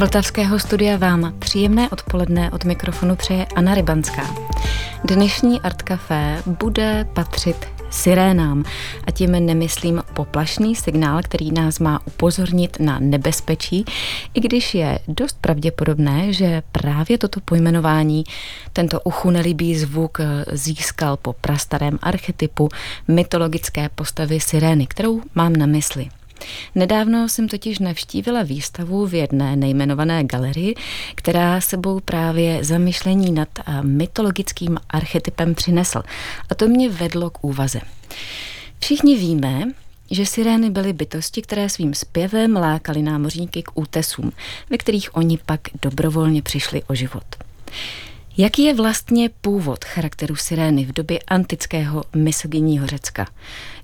Vltavského studia vám příjemné odpoledne od mikrofonu přeje Anna Rybanská. Dnešní Art Café bude patřit sirénám a tím nemyslím poplašný signál, který nás má upozornit na nebezpečí, i když je dost pravděpodobné, že právě toto pojmenování tento uchu nelíbý zvuk získal po prastarém archetypu mytologické postavy sirény, kterou mám na mysli. Nedávno jsem totiž navštívila výstavu v jedné nejmenované galerii, která sebou právě zamyšlení nad eh, mytologickým archetypem přinesl. A to mě vedlo k úvaze. Všichni víme, že sirény byly bytosti, které svým zpěvem lákali námořníky k útesům, ve kterých oni pak dobrovolně přišli o život. Jaký je vlastně původ charakteru sirény v době antického misogyního Řecka?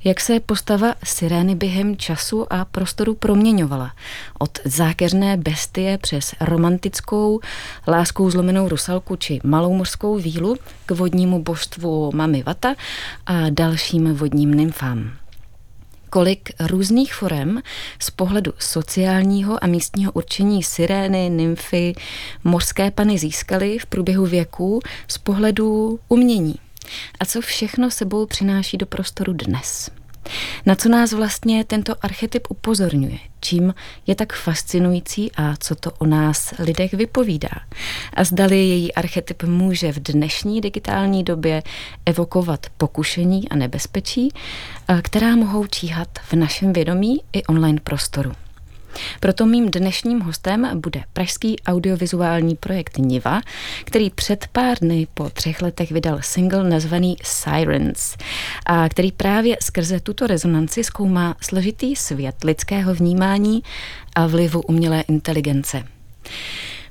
Jak se postava sirény během času a prostoru proměňovala? Od zákeřné bestie přes romantickou, láskou zlomenou rusalku či malou mořskou vílu k vodnímu božstvu Mami Vata a dalším vodním nymfám kolik různých forem z pohledu sociálního a místního určení sirény, nymfy, mořské pany získaly v průběhu věků z pohledu umění. A co všechno sebou přináší do prostoru dnes. Na co nás vlastně tento archetyp upozorňuje? Čím je tak fascinující a co to o nás lidech vypovídá? A zdali její archetyp může v dnešní digitální době evokovat pokušení a nebezpečí, která mohou číhat v našem vědomí i online prostoru. Proto mým dnešním hostem bude pražský audiovizuální projekt Niva, který před pár dny po třech letech vydal single nazvaný Sirens, a který právě skrze tuto rezonanci zkoumá složitý svět lidského vnímání a vlivu umělé inteligence.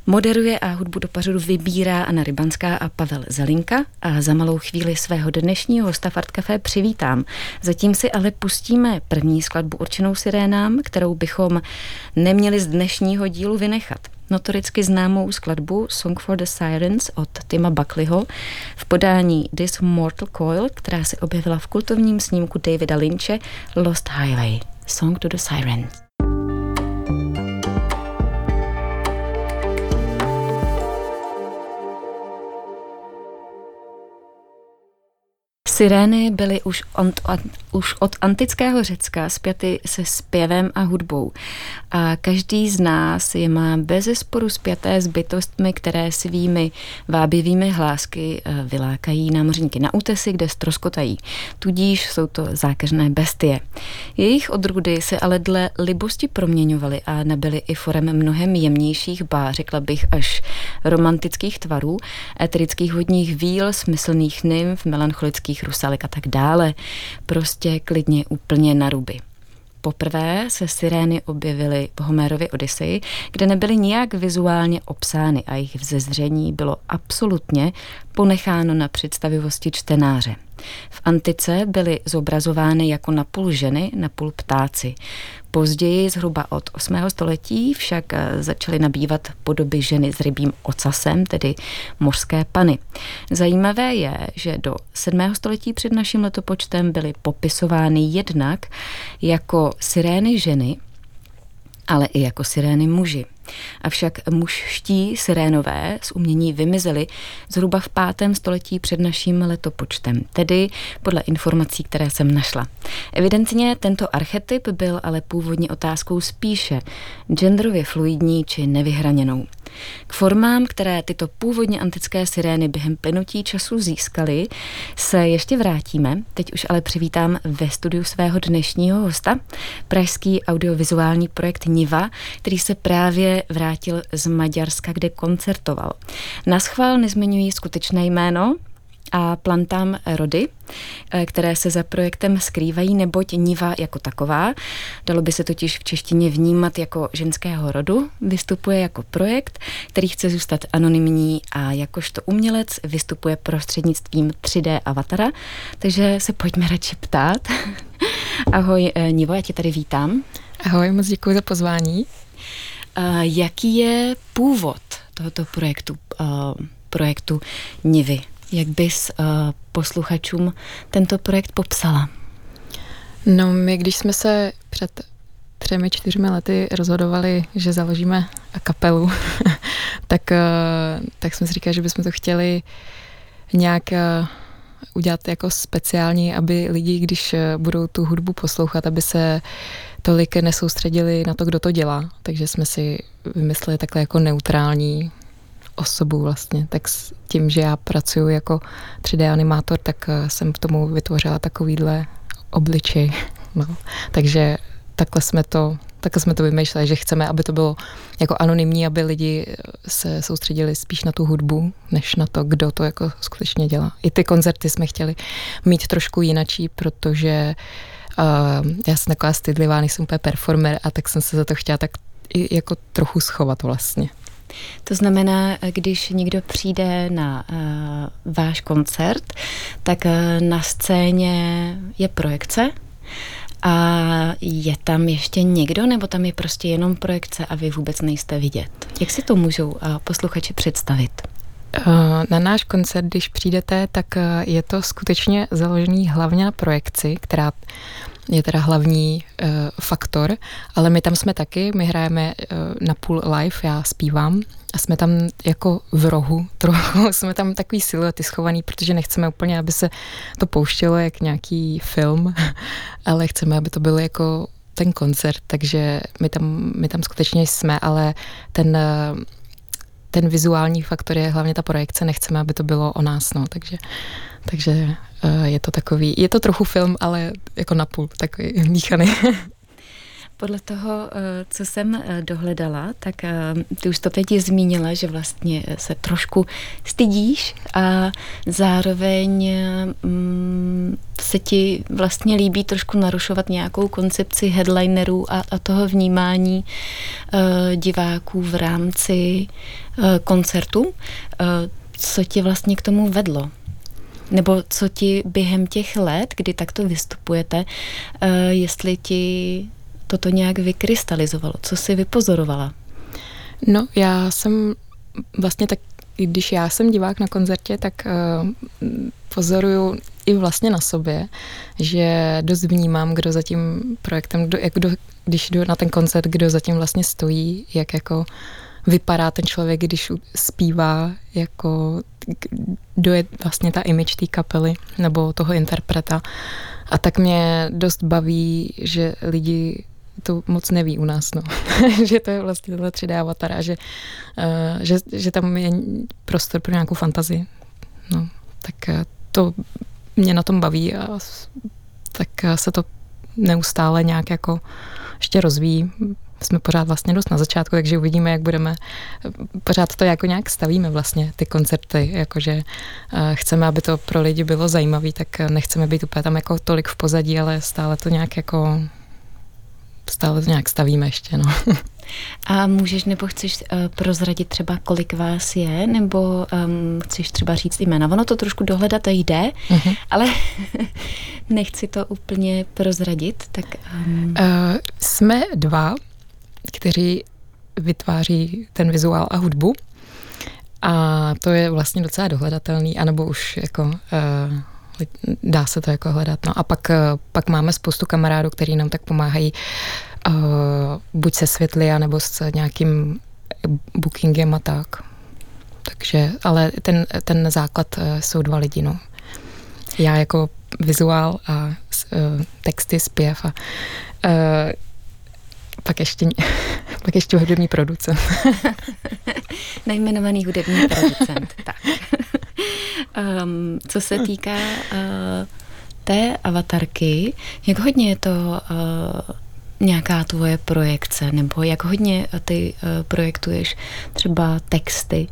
Moderuje a hudbu do pařadu vybírá Anna Rybanská a Pavel Zelinka a za malou chvíli svého dnešního hosta Fart Café přivítám. Zatím si ale pustíme první skladbu určenou sirénám, kterou bychom neměli z dnešního dílu vynechat. Notoricky známou skladbu Song for the Sirens od Tima Buckleyho v podání This Mortal Coil, která se objevila v kultovním snímku Davida Lynche Lost Highway. Song to the Sirens. Sirény byly už, on, už od antického Řecka zpěty se zpěvem a hudbou. A každý z nás je má bez sporu zpěté s bytostmi, které svými vábivými hlásky eh, vylákají námořníky na útesy, kde stroskotají. Tudíž jsou to zákeřné bestie. Jejich odrůdy se ale dle libosti proměňovaly a nebyly i forem mnohem jemnějších bá, řekla bych až romantických tvarů, eterických vodních víl, smyslných nymf, melancholických rusalek a tak dále. Prostě klidně úplně na ruby. Poprvé se sirény objevily v Homérově Odyseji, kde nebyly nijak vizuálně obsány a jejich vzezření bylo absolutně ponecháno na představivosti čtenáře. V antice byly zobrazovány jako napůl ženy, napůl ptáci. Později, zhruba od 8. století, však eh, začaly nabývat podoby ženy s rybím ocasem, tedy mořské pany. Zajímavé je, že do 7. století před naším letopočtem byly popisovány jednak jako sirény ženy, ale i jako sirény muži. Avšak mužští sirénové z umění vymizeli zhruba v pátém století před naším letopočtem, tedy podle informací, které jsem našla. Evidentně tento archetyp byl ale původně otázkou spíše genderově fluidní či nevyhraněnou. K formám, které tyto původně antické sirény během plynutí času získaly, se ještě vrátíme. Teď už ale přivítám ve studiu svého dnešního hosta, pražský audiovizuální projekt Niva, který se právě vrátil z Maďarska, kde koncertoval. Na schvál nezmiňuji skutečné jméno, a plantám rody, eh, které se za projektem skrývají, neboť Niva jako taková, dalo by se totiž v češtině vnímat jako ženského rodu, vystupuje jako projekt, který chce zůstat anonymní a jakožto umělec vystupuje prostřednictvím 3D avatara, takže se pojďme radši ptát. Ahoj eh, Nivo, já tě tady vítám. Ahoj, moc děkuji za pozvání. Uh, jaký je původ tohoto projektu, uh, projektu Nivy? Jak bys uh, posluchačům tento projekt popsala? No, my když jsme se před třemi, čtyřmi lety rozhodovali, že založíme kapelu, tak, eh, tak jsme si říkali, že bychom to chtěli nějak eh, udělat jako speciální, aby lidi, když budou tu hudbu poslouchat, aby se tolik nesoustředili na to, kdo to dělá. Takže jsme si vymysleli takhle jako neutrální osobu vlastně. Tak s tím, že já pracuji jako 3D animátor, tak jsem k tomu vytvořila takovýhle obličej. No. Takže takhle jsme to takhle jsme to vymýšleli, že chceme, aby to bylo jako anonymní, aby lidi se soustředili spíš na tu hudbu, než na to, kdo to jako skutečně dělá. I ty koncerty jsme chtěli mít trošku jinačí, protože uh, já jsem taková stydlivá, nejsem úplně performer a tak jsem se za to chtěla tak i jako trochu schovat vlastně. To znamená, když někdo přijde na uh, váš koncert, tak uh, na scéně je projekce a je tam ještě někdo, nebo tam je prostě jenom projekce a vy vůbec nejste vidět? Jak si to můžou uh, posluchači představit? Na náš koncert, když přijdete, tak je to skutečně založený hlavně na projekci, která je teda hlavní uh, faktor, ale my tam jsme taky, my hrajeme na půl live, já zpívám a jsme tam jako v rohu trochu, jsme tam takový siluety schovaný, protože nechceme úplně, aby se to pouštělo jak nějaký film, ale chceme, aby to bylo jako ten koncert, takže my tam, my tam skutečně jsme, ale ten, ten vizuální faktor je hlavně ta projekce, nechceme, aby to bylo o nás, no, takže, takže Eh, je to takový, je to trochu film, ale jako napůl, takový míchaný. Podle toho, eh, co jsem eh, dohledala, tak ty už to teď zmínila, že vlastně se trošku stydíš a zároveň mm, se ti vlastně líbí trošku narušovat nějakou koncepci headlinerů a, a toho vnímání diváků v rámci koncertu. Co tě vlastně k tomu vedlo? Nebo co ti během těch let, kdy takto vystupujete, jestli ti toto nějak vykrystalizovalo? Co jsi vypozorovala? No, já jsem vlastně tak, když já jsem divák na koncertě, tak uh, pozoruju i vlastně na sobě, že dost vnímám, kdo za tím projektem, kdo, jak kdo, když jdu na ten koncert, kdo za tím vlastně stojí, jak jako vypadá ten člověk, když zpívá, jako kdo je vlastně ta image té kapely nebo toho interpreta. A tak mě dost baví, že lidi to moc neví u nás, no. že to je vlastně tohle 3D avatar a že, uh, že, že tam je prostor pro nějakou fantazii. No, tak uh, to mě na tom baví a tak uh, se to neustále nějak jako ještě rozvíjí jsme pořád vlastně dost na začátku, takže uvidíme, jak budeme, pořád to jako nějak stavíme vlastně, ty koncerty, jakože chceme, aby to pro lidi bylo zajímavé, tak nechceme být úplně tam jako tolik v pozadí, ale stále to nějak jako, stále to nějak stavíme ještě, no. A můžeš nebo chceš uh, prozradit třeba, kolik vás je, nebo um, chceš třeba říct jména? Ono to trošku dohledat jde, uh-huh. ale nechci to úplně prozradit. Tak, um... uh, jsme dva, kteří vytváří ten vizuál a hudbu. A to je vlastně docela dohledatelný, anebo už jako uh, dá se to jako hledat. No a pak, uh, pak máme spoustu kamarádů, kteří nám tak pomáhají uh, buď se světly, anebo s nějakým bookingem a tak. Takže, ale ten, ten základ uh, jsou dva lidi, no. Já jako vizuál a uh, texty, zpěv a uh, pak ještě, pak ještě hudební producent. Nejmenovaný hudební producent, tak. um, co se týká uh, té avatarky, jak hodně je to uh, nějaká tvoje projekce, nebo jak hodně ty uh, projektuješ třeba texty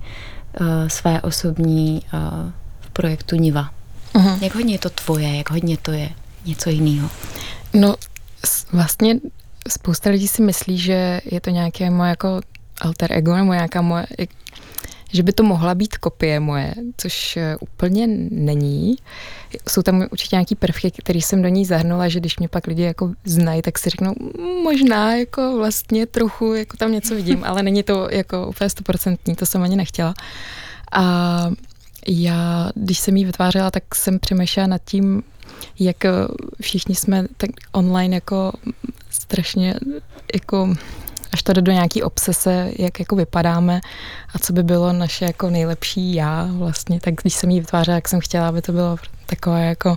uh, své osobní uh, v projektu Niva? Uh-huh. Jak hodně je to tvoje, jak hodně to je něco jiného? No, vlastně spousta lidí si myslí, že je to nějaké moje jako alter ego nebo nějaká moje, že by to mohla být kopie moje, což eh, úplně není. Jsou tam určitě nějaký prvky, které jsem do ní zahrnula, že když mě pak lidi jako znají, tak si řeknou, mm, možná jako vlastně trochu jako tam něco vidím, ale není to jako úplně stoprocentní, to jsem ani nechtěla. A já, když jsem ji vytvářela, tak jsem přemýšlela nad tím, jak všichni jsme tak online jako strašně jako až jde do nějaký obsese, jak jako vypadáme a co by bylo naše jako nejlepší já vlastně, tak když jsem ji vytvářela, jak jsem chtěla, aby to bylo takové jako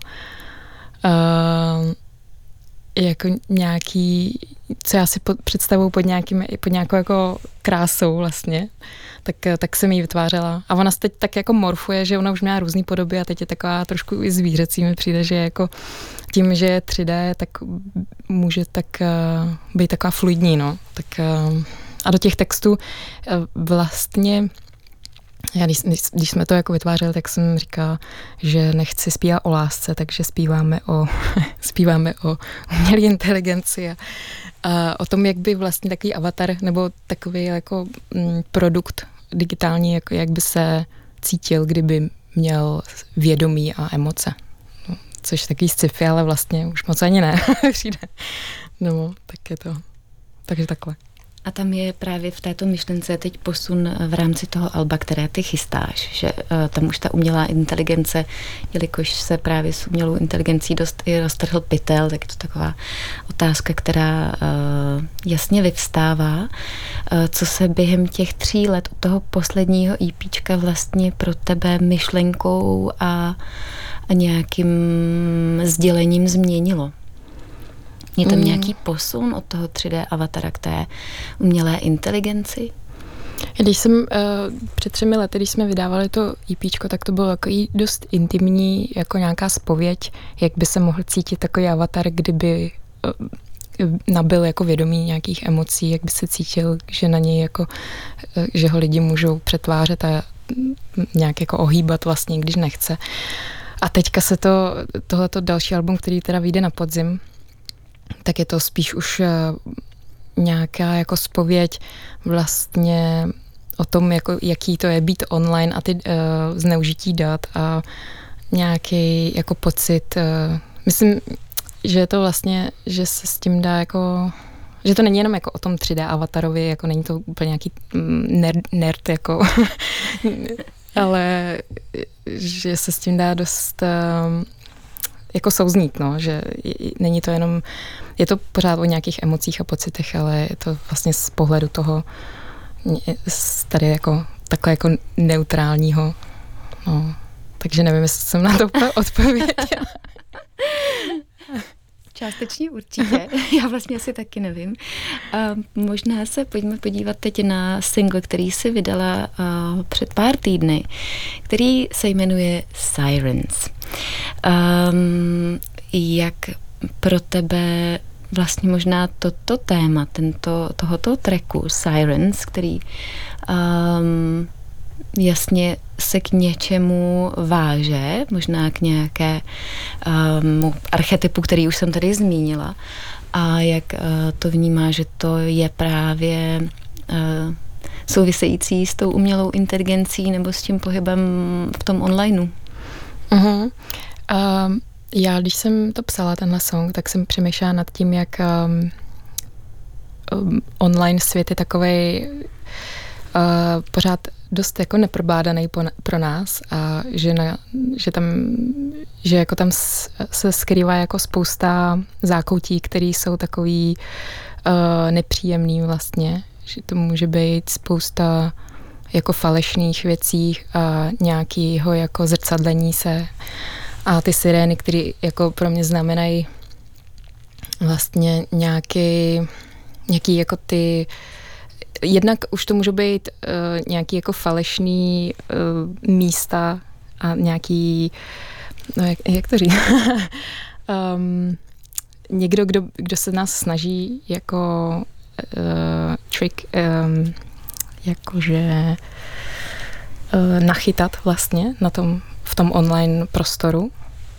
uh, jako nějaký, co já si pod, představuju pod, nějakým, pod nějakou jako krásou vlastně, tak, tak jsem ji vytvářela. A ona se teď tak jako morfuje, že ona už měla různé podoby a teď je taková trošku i zvířecí mi přijde, že jako tím, že je 3D, tak může tak uh, být taková fluidní, no. Tak, uh, a do těch textů uh, vlastně já když, když jsme to jako vytvářeli, tak jsem říkala, že nechci zpívat o lásce, takže zpíváme o, zpíváme o umělé inteligenci a, a o tom, jak by vlastně takový avatar nebo takový jako m, mm, produkt digitální, jako jak by se cítil, kdyby měl vědomí a emoce. No, což takový sci-fi, ale vlastně už moc ani ne přijde. No, tak je to. Takže takhle. A tam je právě v této myšlence teď posun v rámci toho alba, které ty chystáš, že uh, tam už ta umělá inteligence, jelikož se právě s umělou inteligencí dost i roztrhl pytel, tak je to taková otázka, která uh, jasně vyvstává. Co se během těch tří let od toho posledního EPčka vlastně pro tebe myšlenkou a, a nějakým sdělením změnilo? Je tam mm. nějaký posun od toho 3D avatara k té umělé inteligenci? Když jsem uh, před třemi lety, když jsme vydávali to EP, tak to bylo takový dost intimní, jako nějaká spověď, jak by se mohl cítit takový avatar, kdyby uh, nabil jako vědomí nějakých emocí, jak by se cítil, že na něj jako, uh, že ho lidi můžou přetvářet a nějak jako ohýbat vlastně, když nechce. A teďka se to, tohleto další album, který teda vyjde na podzim, tak je to spíš už eh, nějaká jako spověď vlastně o tom, jako, jaký to je být online a ty uh, zneužití dat a nějaký jako pocit. Uh, myslím, že je to vlastně, že se s tím dá jako že to není jenom jako o tom 3D avatarovi, jako není to úplně nějaký mm, nerd, nerd jako, ale že se s tím dá dost jako souznít, no, že není to jenom, je to pořád o nějakých emocích a pocitech, ale je to vlastně z pohledu toho tady jako takhle jako neutrálního, no. Takže nevím, jestli jsem na to odpověděla. Částečně určitě. Já vlastně asi taky nevím. Uh, možná se pojďme podívat teď na single, který si vydala uh, před pár týdny, který se jmenuje Sirens. Um, jak pro tebe vlastně možná toto téma, tento, tohoto tracku Sirens, který um, jasně se k něčemu váže, možná k nějaké um, archetypu, který už jsem tady zmínila, a jak uh, to vnímá, že to je právě uh, související s tou umělou inteligencí nebo s tím pohybem v tom onlineu. Uh-huh. Um, já, když jsem to psala, tenhle song, tak jsem přemýšlela nad tím, jak um, um, online svět je takovej uh, pořád dost jako neprobádaný pro nás a že, na, že tam, že jako tam se skrývá jako spousta zákoutí, které jsou takový uh, nepříjemný vlastně, že to může být spousta jako falešných věcí a nějakého jako zrcadlení se a ty sirény, které jako pro mě znamenají vlastně nějaký, nějaký jako ty jednak už to může být uh, nějaký jako falešný uh, místa a nějaký, no jak, jak to říct, um, někdo, kdo, kdo se nás snaží jako uh, trick, um, jakože uh, nachytat vlastně na tom, v tom online prostoru,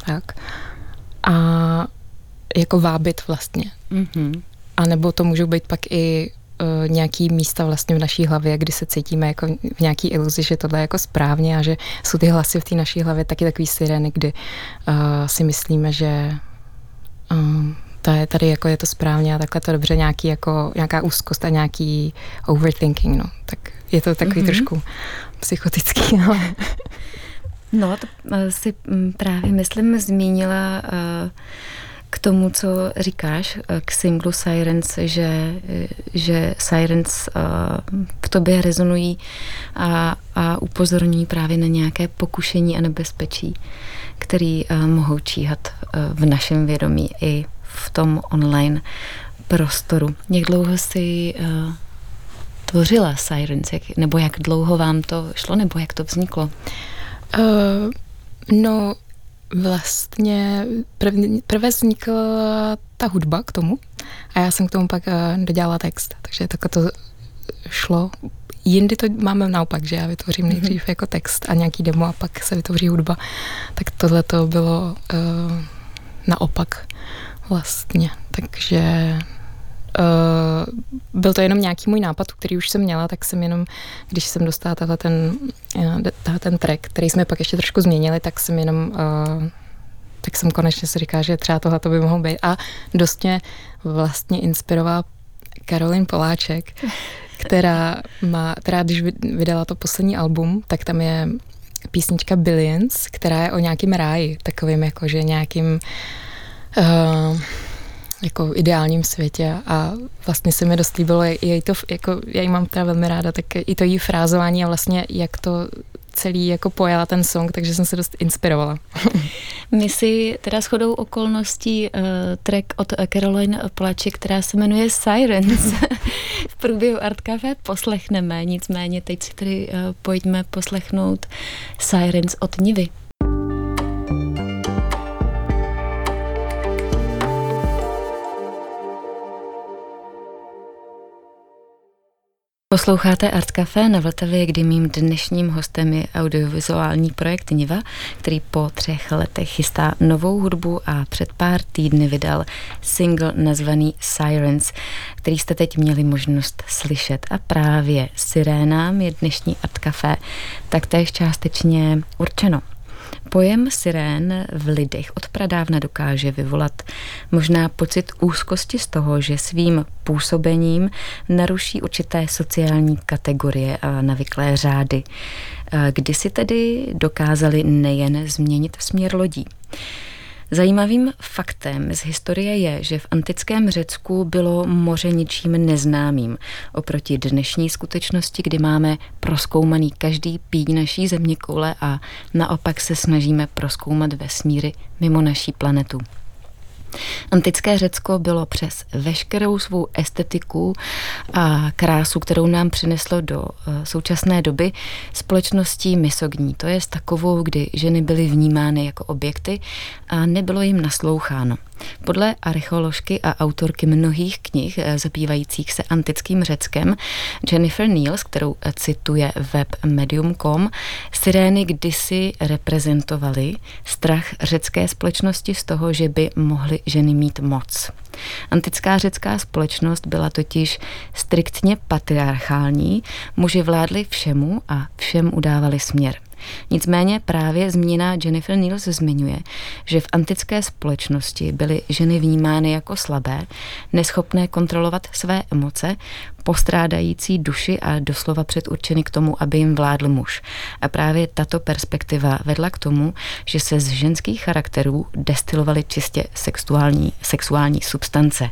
tak, a jako vábit vlastně. Mm-hmm. A nebo to můžou být pak i uh, nějaký místa vlastně v naší hlavě, kdy se cítíme jako v nějaký iluzi, že tohle je jako správně a že jsou ty hlasy v té naší hlavě taky takový sireny, kdy uh, si myslíme, že um, to je, tady jako je to správně a takhle to dobře, nějaký jako, nějaká úzkost a nějaký overthinking, no. Tak je to takový mm-hmm. trošku psychotický, ale... No, to si mm, právě myslím zmínila k k tomu, co říkáš, eh, k singlu Sirens, že, že Sirens v tobě rezonují a, a upozorňují právě na nějaké pokušení a nebezpečí, který mohou číhat v našem vědomí i v tom online prostoru. Jak dlouho jsi tvořila Sirens, jak, nebo jak dlouho vám to šlo, nebo jak to vzniklo? Uh, no, vlastně prv, prvé vznikla ta hudba k tomu a já jsem k tomu pak uh, dodělala text, takže takhle to šlo. Jindy to máme naopak, že já vytvořím mhm. nejdřív mm-hmm. jako text a nějaký demo a pak se vytvoří hudba. Tak tohle to bylo uh, naopak vlastně. Takže Uh, byl to jenom nějaký můj nápad, který už jsem měla, tak jsem jenom, když jsem dostala tahle ten, uh, ten track, který jsme pak ještě trošku změnili, tak jsem jenom uh, tak jsem konečně si říkala, že třeba tohle to by mohlo být. A dost mě vlastně inspirovala Karolin Poláček, která má, která když vydala to poslední album, tak tam je písnička Billions, která je o nějakým ráji, takovým jakože nějakým uh, jako ideálním světě a vlastně se mi dost líbilo, jej to, jako, já ji mám teda velmi ráda, tak i to její frázování a vlastně jak to celý jako pojala ten song, takže jsem se dost inspirovala. My si teda shodou okolností uh, track od Caroline Plači, která se jmenuje Sirens, v průběhu Art Café poslechneme, nicméně teď si tedy uh, pojďme poslechnout Sirens od Nivy. Posloucháte Art Café na Vltavě, kdy mým dnešním hostem je audiovizuální projekt Niva, který po třech letech chystá novou hudbu a před pár týdny vydal single nazvaný Sirens, který jste teď měli možnost slyšet. A právě Sirénám je dnešní Art Café taktéž částečně určeno. Pojem sirén v lidech od pradávna dokáže vyvolat možná pocit úzkosti z toho, že svým působením naruší určité sociální kategorie a navyklé řády. Kdy si tedy dokázali nejen změnit směr lodí. Zajímavým faktem z historie je, že v antickém Řecku bylo moře ničím neznámým oproti dnešní skutečnosti, kdy máme proskoumaný každý píň naší země koule a naopak se snažíme proskoumat vesmíry mimo naší planetu. Antické Řecko bylo přes veškerou svou estetiku a krásu, kterou nám přineslo do eh, současné doby, společností misogní. To je takovou, kdy ženy byly vnímány jako objekty a nebylo jim nasloucháno. Podle archeoložky a autorky mnohých knih eh, zabývajících se antickým Řeckem, Jennifer Niels, kterou eh, cituje web medium.com, sirény kdysi reprezentovaly strach řecké společnosti z toho, že by mohly ženy mít moc. Antická řecká společnost byla totiž striktně patriarchální, muži vládli všemu a všem udávali směr. Nicméně právě zmíněná Jennifer Niels zmiňuje, že v antické společnosti byly ženy vnímány jako slabé, neschopné kontrolovat své emoce, postrádající duši a doslova předurčeny k tomu, aby jim vládl muž. A právě tato perspektiva vedla k tomu, že se z ženských charakterů destilovaly čistě sexuální, sexuální substance.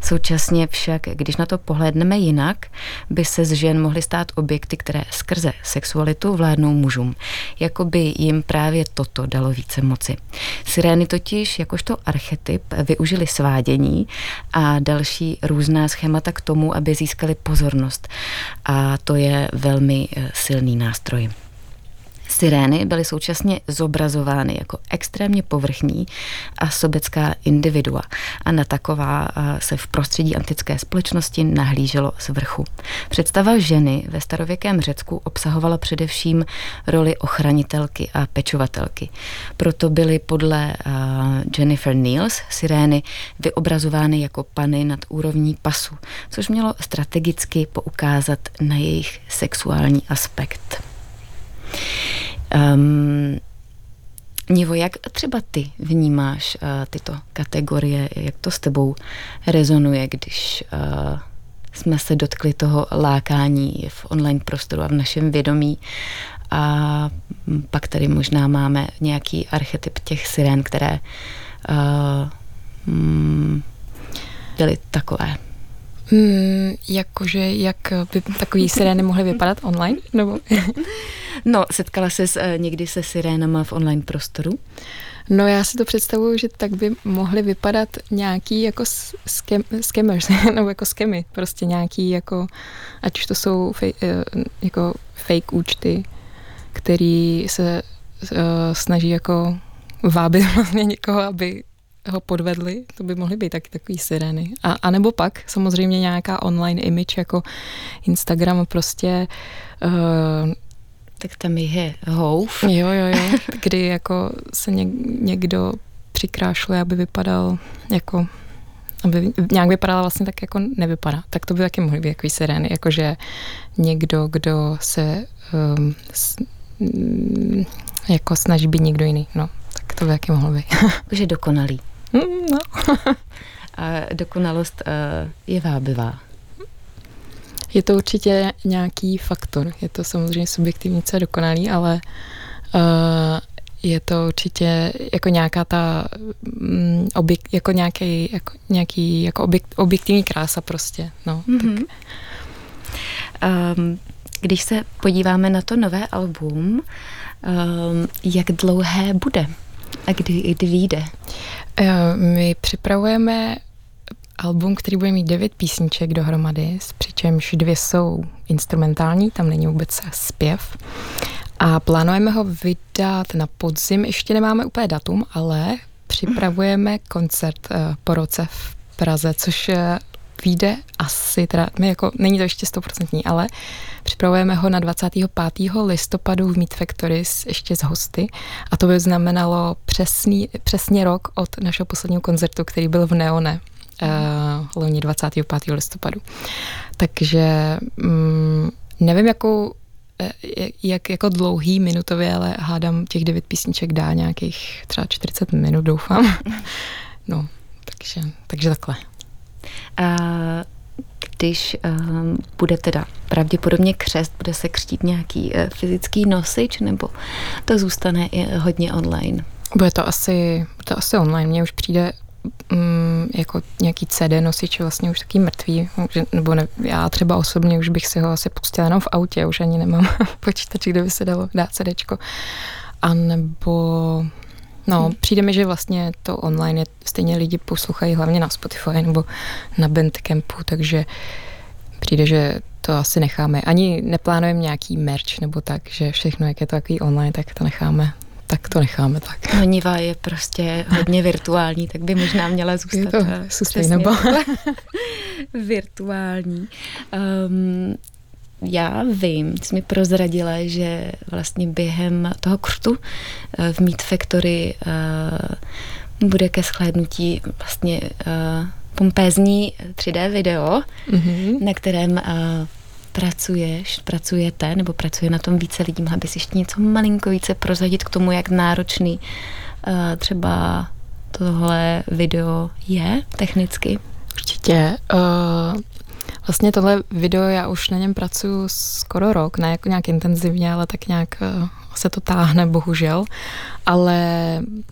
Současně však, když na to pohlédneme jinak, by se z žen mohly stát objekty, které skrze sexualitu vládnou mužům. Jako by jim právě toto dalo více moci. Sirény totiž jakožto archetyp využili svádění a další různá schémata k tomu, aby získali získali pozornost a to je velmi eh, silný nástroj. Sirény byly současně zobrazovány jako extrémně povrchní a sobecká individua a na taková se v prostředí antické společnosti nahlíželo z vrchu. Představa ženy ve starověkém Řecku obsahovala především roli ochranitelky a pečovatelky. Proto byly podle Jennifer Niels sirény vyobrazovány jako pany nad úrovní pasu, což mělo strategicky poukázat na jejich sexuální aspekt. Um, Nivo, jak třeba ty vnímáš uh, tyto kategorie, jak to s tebou rezonuje, když uh, jsme se dotkli toho lákání v online prostoru a v našem vědomí a pak tady možná máme nějaký archetyp těch sirén, které uh, byly takové? Hmm, jakože, jak by takový sirény mohly vypadat online? Nebo? no, setkala se s, eh, někdy se sirénama v online prostoru? No já si to představuju, že tak by mohly vypadat nějaký jako skem, scammers, nebo jako skemy, prostě nějaký jako, ať už to jsou fej, eh, jako fake účty, který se uh, snaží jako vábit vlastně někoho, aby ho podvedli, to by mohly být taky takový sirény. A, a nebo pak samozřejmě nějaká online image jako Instagram prostě uh, tak tam je houf. Jo, jo, jo. Kdy jako se něk, někdo přikrášluje, aby vypadal jako aby nějak vypadala vlastně tak jako nevypadá. Tak to by taky mohly být jako sirény. Jakože někdo, kdo se um, s, mm, jako snaží být někdo jiný. No, tak to by taky mohlo být. Že dokonalý. Mm, no. A dokonalost uh, je vábivá. Je to určitě nějaký faktor. Je to samozřejmě subjektivní, co je dokonalý, ale uh, je to určitě jako nějaká ta um, objek, jako nějaký, jako nějaký jako objek, objektivní krása prostě. No, mm-hmm. tak. Um, když se podíváme na to nové album, um, jak dlouhé bude a kdy, kdy vyjde? Uh, my připravujeme album, který bude mít devět písniček dohromady, přičemž dvě jsou instrumentální, tam není vůbec zpěv. A plánujeme ho vydat na podzim, ještě nemáme úplně datum, ale připravujeme koncert eh, po roce v Praze, což eh, vyjde asi, teda my jako, není to ještě stoprocentní, ale připravujeme ho na 25. listopadu v Meet Factories ještě z hosty a to by znamenalo přesný, přesně rok od našeho posledního koncertu, který byl v Neone uh, loni 25. listopadu. Takže um, nevím, jakou eh, jak jako dlouhý minutově, ale hádám těch devět písniček dá nějakých třeba 40 minut, doufám. No, takže, takže takhle. Když um, bude teda pravděpodobně křest, bude se křtít nějaký uh, fyzický nosič, nebo to zůstane i hodně online? Bude to asi, to asi online. Mně už přijde mm, jako nějaký CD nosič vlastně už taky mrtvý, nebo ne, já třeba osobně už bych si ho asi pustila jenom v autě, už ani nemám počítač, kde by se dalo dát CDčko. A nebo No, hmm. přijde mi, že vlastně to online je, stejně lidi poslouchají hlavně na Spotify nebo na Bandcampu, takže přijde, že to asi necháme. Ani neplánujeme nějaký merch nebo tak, že všechno, jak je to takový online, tak to necháme tak to necháme tak. No Niva je prostě hodně virtuální, tak by možná měla zůstat je to eh, sustainable. virtuální. Um, já vím, jsi mi prozradila, že vlastně během toho krutu eh, v Meat Factory uh, bude ke shlédnutí vlastně uh, pompézní 3D video, mm-hmm. na kterém uh, pracuješ, pracujete, nebo pracuje na tom více lidí, mohla bys ještě něco malinko více prozadit k tomu, jak náročný uh, třeba tohle video je technicky? Určitě. Uh, vlastně tohle video, já už na něm pracuji skoro rok, ne jako nějak intenzivně, ale tak nějak uh, se to táhne, bohužel. Ale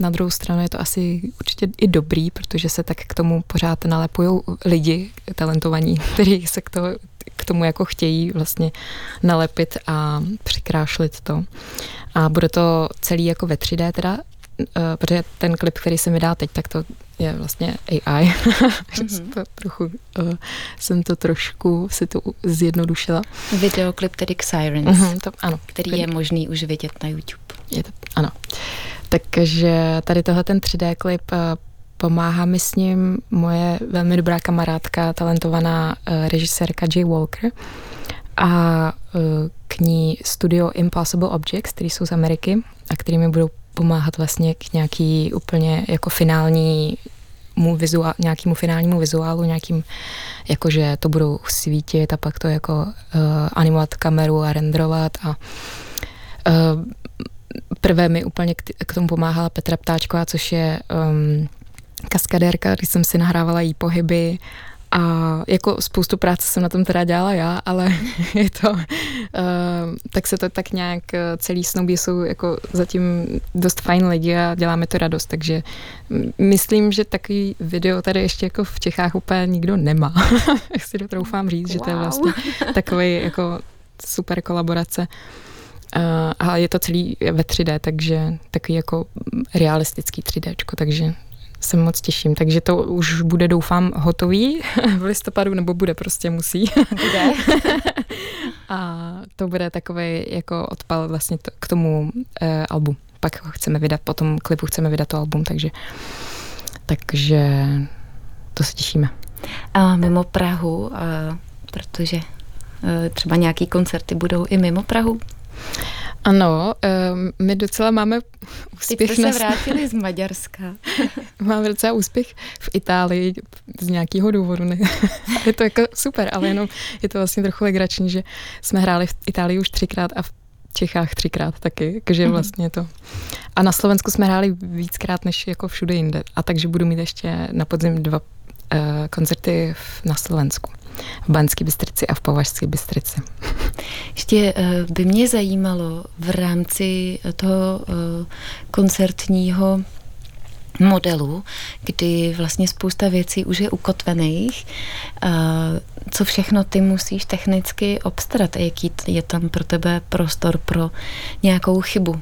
na druhou stranu je to asi určitě i dobrý, protože se tak k tomu pořád nalepují lidi talentovaní, kteří se k, toho, k tomu jako chtějí vlastně nalepit a přikrášlit to. A bude to celý jako ve 3D teda, uh, protože ten klip, který se mi dá teď, tak to je vlastně AI. mm-hmm. to trochu, uh, jsem to trošku si to zjednodušila. Videoklip tedy k Sirens, mm-hmm, to, ano, který je možný už vidět na YouTube. Je to, ano. Takže tady tohle ten 3D klip uh, Pomáhá mi s ním moje velmi dobrá kamarádka, talentovaná uh, režisérka Jay Walker a uh, k ní studio Impossible Objects, který jsou z Ameriky a kterými budou pomáhat vlastně k nějaký úplně jako finální mu vizuál, nějakému finálnímu vizuálu, nějakým, jakože to budou svítit a pak to jako uh, animovat kameru a renderovat a uh, prvé mi úplně k, k tomu pomáhala Petra Ptáčková, což je um, kaskadérka, když jsem si nahrávala jí pohyby a jako spoustu práce jsem na tom teda dělala já, ale je to, tak se to tak nějak eh, celý snoubí jsou jako zatím dost fajn lidi a děláme to radost, takže myslím, že takový video tady ještě jako v Čechách úplně nikdo nemá. Jak si to troufám říct, wow. že to je vlastně takový jako super kolaborace. Uh, a je to celý ve 3D, takže takový jako realistický 3D, takže se moc těším. Takže to už bude, doufám, hotový v listopadu, nebo bude, prostě musí. Bude. a to bude takový jako odpal vlastně to, k tomu uh, albu. Pak ho chceme vydat, po tom klipu chceme vydat to album, takže takže to se těšíme. A mimo Prahu, uh, protože uh, třeba nějaký koncerty budou i mimo Prahu? Ano, um, my docela máme úspěch. Teď jste se vrátili z Maďarska. máme docela úspěch v Itálii z nějakého důvodu. Ne? je to jako super, ale jenom je to vlastně trochu legrační, že jsme hráli v Itálii už třikrát a v Čechách třikrát taky, takže mm-hmm. vlastně to. A na Slovensku jsme hráli víckrát než jako všude jinde. A takže budu mít ještě na podzim dva uh, koncerty na Slovensku v Banské Bystrici a v Považské Bystrici. Ještě eh, by mě zajímalo v rámci toho eh, koncertního modelu, kdy vlastně spousta věcí už je ukotvených, eh, co všechno ty musíš technicky obstarat a jaký je tam pro tebe prostor pro nějakou chybu.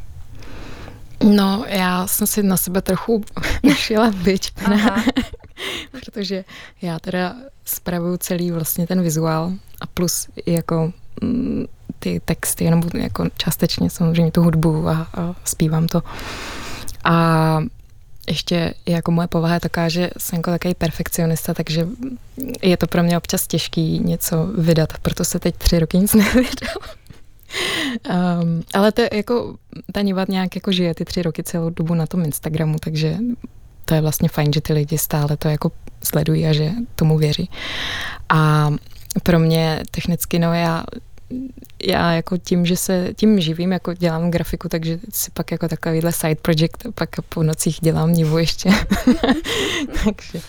No, já jsem si na sebe trochu ušila byč, protože já teda spravuju celý vlastně ten vizuál a plus jako mm, ty texty, nebo jako částečně samozřejmě tu hudbu a, a zpívám to. A ještě jako moje povaha je taková, že jsem jako takový perfekcionista, takže je to pro mě občas těžký něco vydat, proto se teď tři roky nic nevydal. Um, ale to jako, ta nějak jako žije ty tři roky celou dobu na tom Instagramu, takže to je vlastně fajn, že ty lidi stále to jako sledují a že tomu věří. A pro mě technicky, no já já jako tím, že se tím živím, jako dělám grafiku, takže si pak jako takovýhle side project, pak po nocích dělám nivu ještě. takže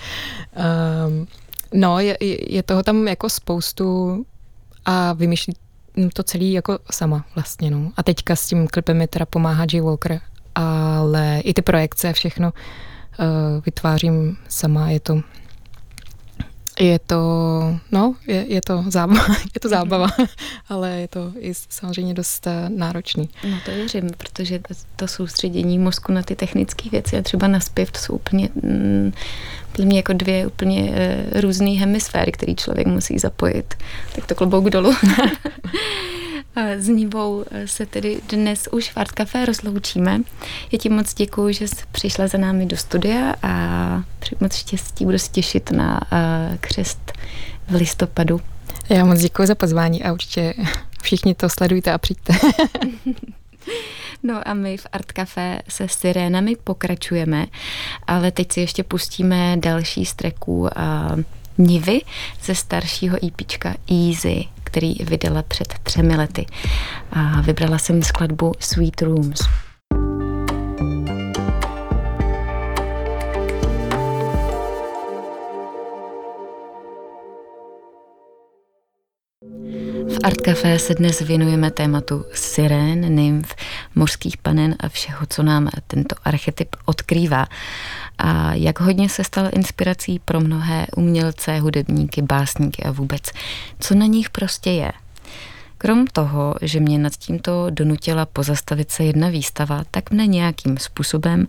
um, no, je, je toho tam jako spoustu a vymýšlí to celý jako sama vlastně, no. A teďka s tím klipem mi teda pomáhá Jay Walker, ale i ty projekce a všechno vytvářím sama, je to je to, no, je, je to zábava, je to zábava, ale je to i samozřejmě dost eh, náročný. No to věřím, protože to soustředění mozku na ty technické věci a třeba na zpěv, to jsou úplně, mm, mě jako dvě úplně uh, různé hemisféry, které člověk musí zapojit. Tak to klobouk dolů. S Nivou eh, se tedy dnes už v Art Café rozloučíme. Já ti moc děkuji, že jsi přišla za námi do studia a moc štěstí budu se těšit na eh, křest v listopadu. Já moc děkuji za pozvání a určitě všichni to sledujte a přijďte. No a my v Art Café se sirénami pokračujeme, ale teď si ještě pustíme další z tracků Nivy ze staršího EPčka Easy který vydala před třemi lety. A vybrala jsem skladbu Sweet Rooms. V Art Café se dnes věnujeme tématu sirén, nymf, mořských panen a všeho, co nám tento archetyp odkrývá. A jak hodně se stal inspirací pro mnohé umělce, hudebníky, básníky a vůbec, co na nich prostě je. Krom toho, že mě nad tímto donutila pozastavit se jedna výstava, tak mne nějakým způsobem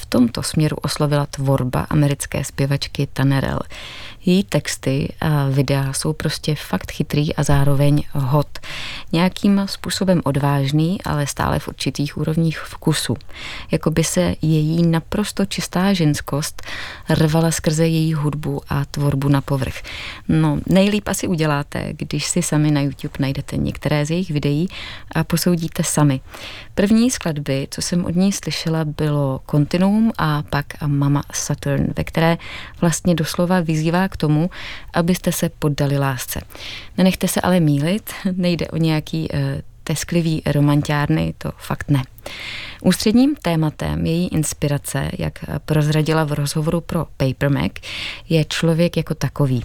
v tomto směru oslovila tvorba americké zpěvačky Tanerel. Její texty a videa jsou prostě fakt chytrý a zároveň hot. Nějakým způsobem odvážný, ale stále v určitých úrovních vkusu. Jako by se její naprosto čistá ženskost rvala skrze její hudbu a tvorbu na povrch. No, nejlíp asi uděláte, když si sami na YouTube najdete některé z jejich videí a posoudíte sami. První skladby, co jsem od ní slyšela, bylo Continuum a pak Mama Saturn, ve které vlastně doslova vyzývá k tomu, abyste se poddali lásce. Nenechte se ale mílit, nejde o nějaký uh, tesklivý romantiárny, to fakt ne. Ústředním tématem její inspirace, jak prozradila v rozhovoru pro Paper Mac, je člověk jako takový.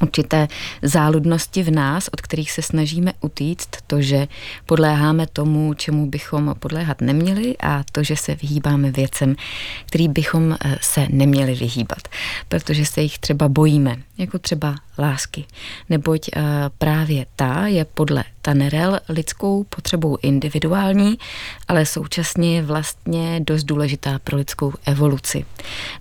Určité záludnosti v nás, od kterých se snažíme utíct, to, že podléháme tomu, čemu bychom podléhat neměli a to, že se vyhýbáme věcem, který bychom eh, se neměli vyhýbat, protože se jich třeba bojíme, jako třeba lásky. Neboť eh, právě ta je podle Tanerel lidskou potřebou individuální, ale současně vlastně dost důležitá pro lidskou evoluci.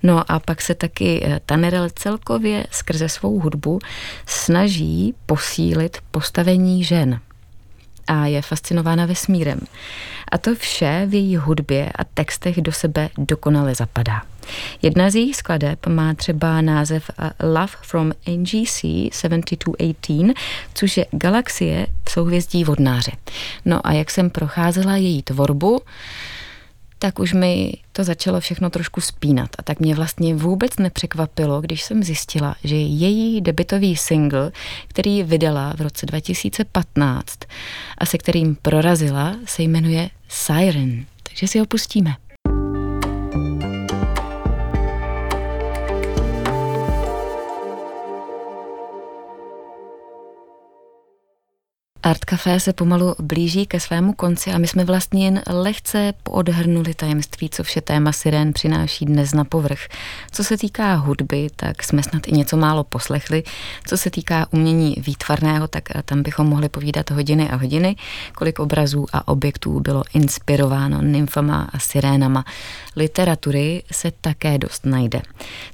No a pak se taky eh, Tanerel celkově skrze svou hudbu snaží posílit postavení žen a je fascinována vesmírem. A to vše v její hudbě a textech do sebe dokonale zapadá. Jedna z jejich skladeb má třeba název uh, Love from NGC 7218, což je galaxie v souhvězdí vodnáře. No a jak jsem procházela její tvorbu, tak už mi to začalo všechno trošku spínat. A tak mě vlastně vůbec nepřekvapilo, když jsem zjistila, že její debitový single, který vydala v roce 2015 a se kterým prorazila, se jmenuje Siren. Takže si ho pustíme. Art Café se pomalu blíží ke svému konci a my jsme vlastně jen lehce poodhrnuli tajemství, co vše téma sirén přináší dnes na povrch. Co se týká hudby, tak jsme snad i něco málo poslechli. Co se týká umění výtvarného, tak tam bychom mohli povídat hodiny a hodiny, kolik obrazů a objektů bylo inspirováno nymfama a sirénama. Literatury se také dost najde.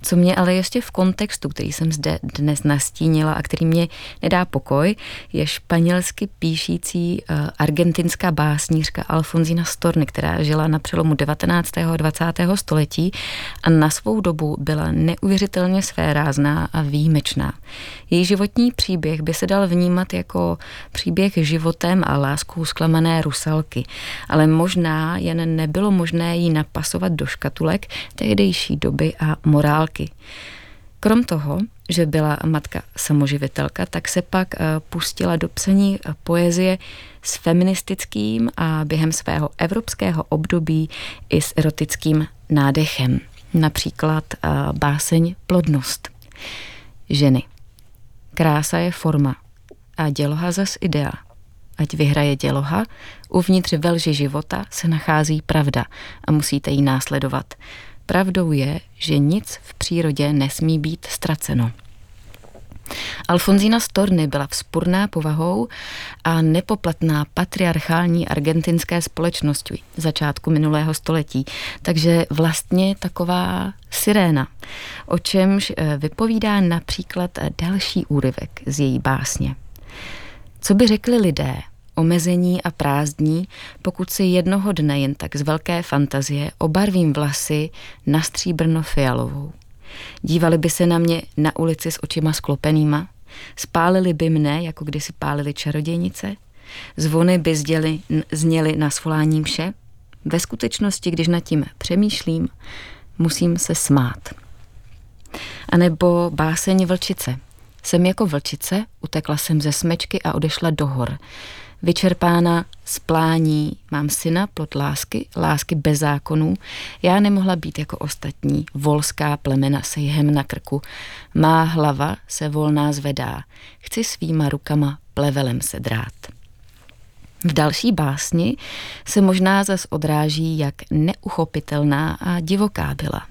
Co mě ale ještě v kontextu, který jsem zde dnes nastínila a který mě nedá pokoj, je španělský česky píšící uh, argentinská básnířka Alfonzina Storny, která žila na přelomu 19. a 20. století a na svou dobu byla neuvěřitelně svérázná a výjimečná. Její životní příběh by se dal vnímat jako příběh životem a láskou zklamané rusalky, ale možná jen nebylo možné ji napasovat do škatulek tehdejší doby a morálky. Krom toho, že byla matka samoživitelka, tak se pak eh, pustila do psaní eh, poezie s feministickým a během svého evropského období i s erotickým nádechem. Například eh, báseň Plodnost. Ženy. Krása je forma a děloha zas idea. Ať vyhraje děloha, uvnitř velži života se nachází pravda a musíte ji následovat. Pravdou je, že nic v přírodě nesmí být ztraceno. Alfonzína Storny byla vzpurná povahou a nepoplatná patriarchální argentinské společnosti začátku minulého století, takže vlastně taková siréna, o čemž eh, vypovídá například další úryvek z její básně. Co by řekli lidé, omezení a prázdní, pokud si jednoho dne jen tak z velké fantazie obarvím vlasy na stříbrno-fialovou. Dívali by se na mě na ulici s očima sklopenýma, spálili by mne, jako kdysi pálili čarodějnice, zvony by zděli, zněly na svolání mše. Ve skutečnosti, když nad tím přemýšlím, musím se smát. A nebo báseň vlčice. Jsem jako vlčice, utekla jsem ze smečky a odešla do hor vyčerpána z plání. Mám syna, plot lásky, lásky bez zákonů. Já nemohla být jako ostatní, volská plemena se jihem na krku. Má hlava se volná zvedá. Chci svýma rukama plevelem se drát. V další básni se možná zas odráží, jak neuchopitelná a divoká byla.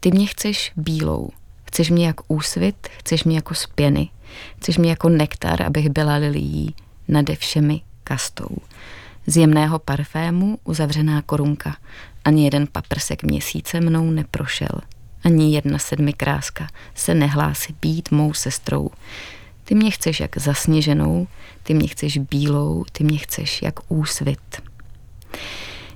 Ty mě chceš bílou, chceš mě jak úsvit, chceš mě jako spěny, chceš mě jako nektar, abych byla lilií, nade všemi kastou. Z jemného parfému uzavřená korunka. Ani jeden paprsek měsíce mnou neprošel. Ani jedna sedmikráska se nehlásí být mou sestrou. Ty mě chceš jak zasněženou, ty mě chceš bílou, ty mě chceš jak úsvit.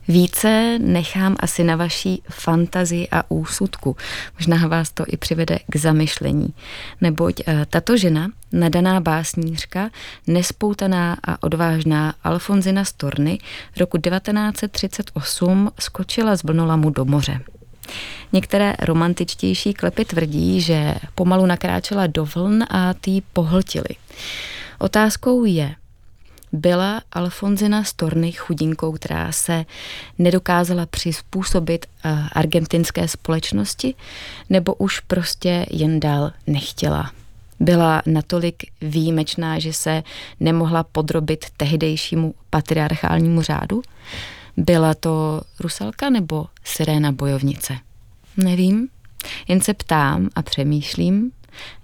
Více nechám asi na vaší fantazii a úsudku. Možná vás to i přivede k zamyšlení. Neboť eh, tato žena, nadaná básnířka, nespoutaná a odvážná Alfonzina Storny roku 1938 skočila z vlnolamu do moře. Některé romantičtější klepy tvrdí, že pomalu nakráčela do vln a ty pohltily. Otázkou je, byla Alfonzina Storny chudinkou, která se nedokázala přizpůsobit uh, argentinské společnosti, nebo už prostě jen dál nechtěla. byla natolik výjimečná, že se nemohla podrobit tehdejšímu patriarchálnímu řádu? Byla to rusalka nebo siréna bojovnice? Nevím, jen se ptám a přemýšlím,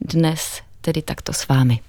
dnes tedy takto s vámi.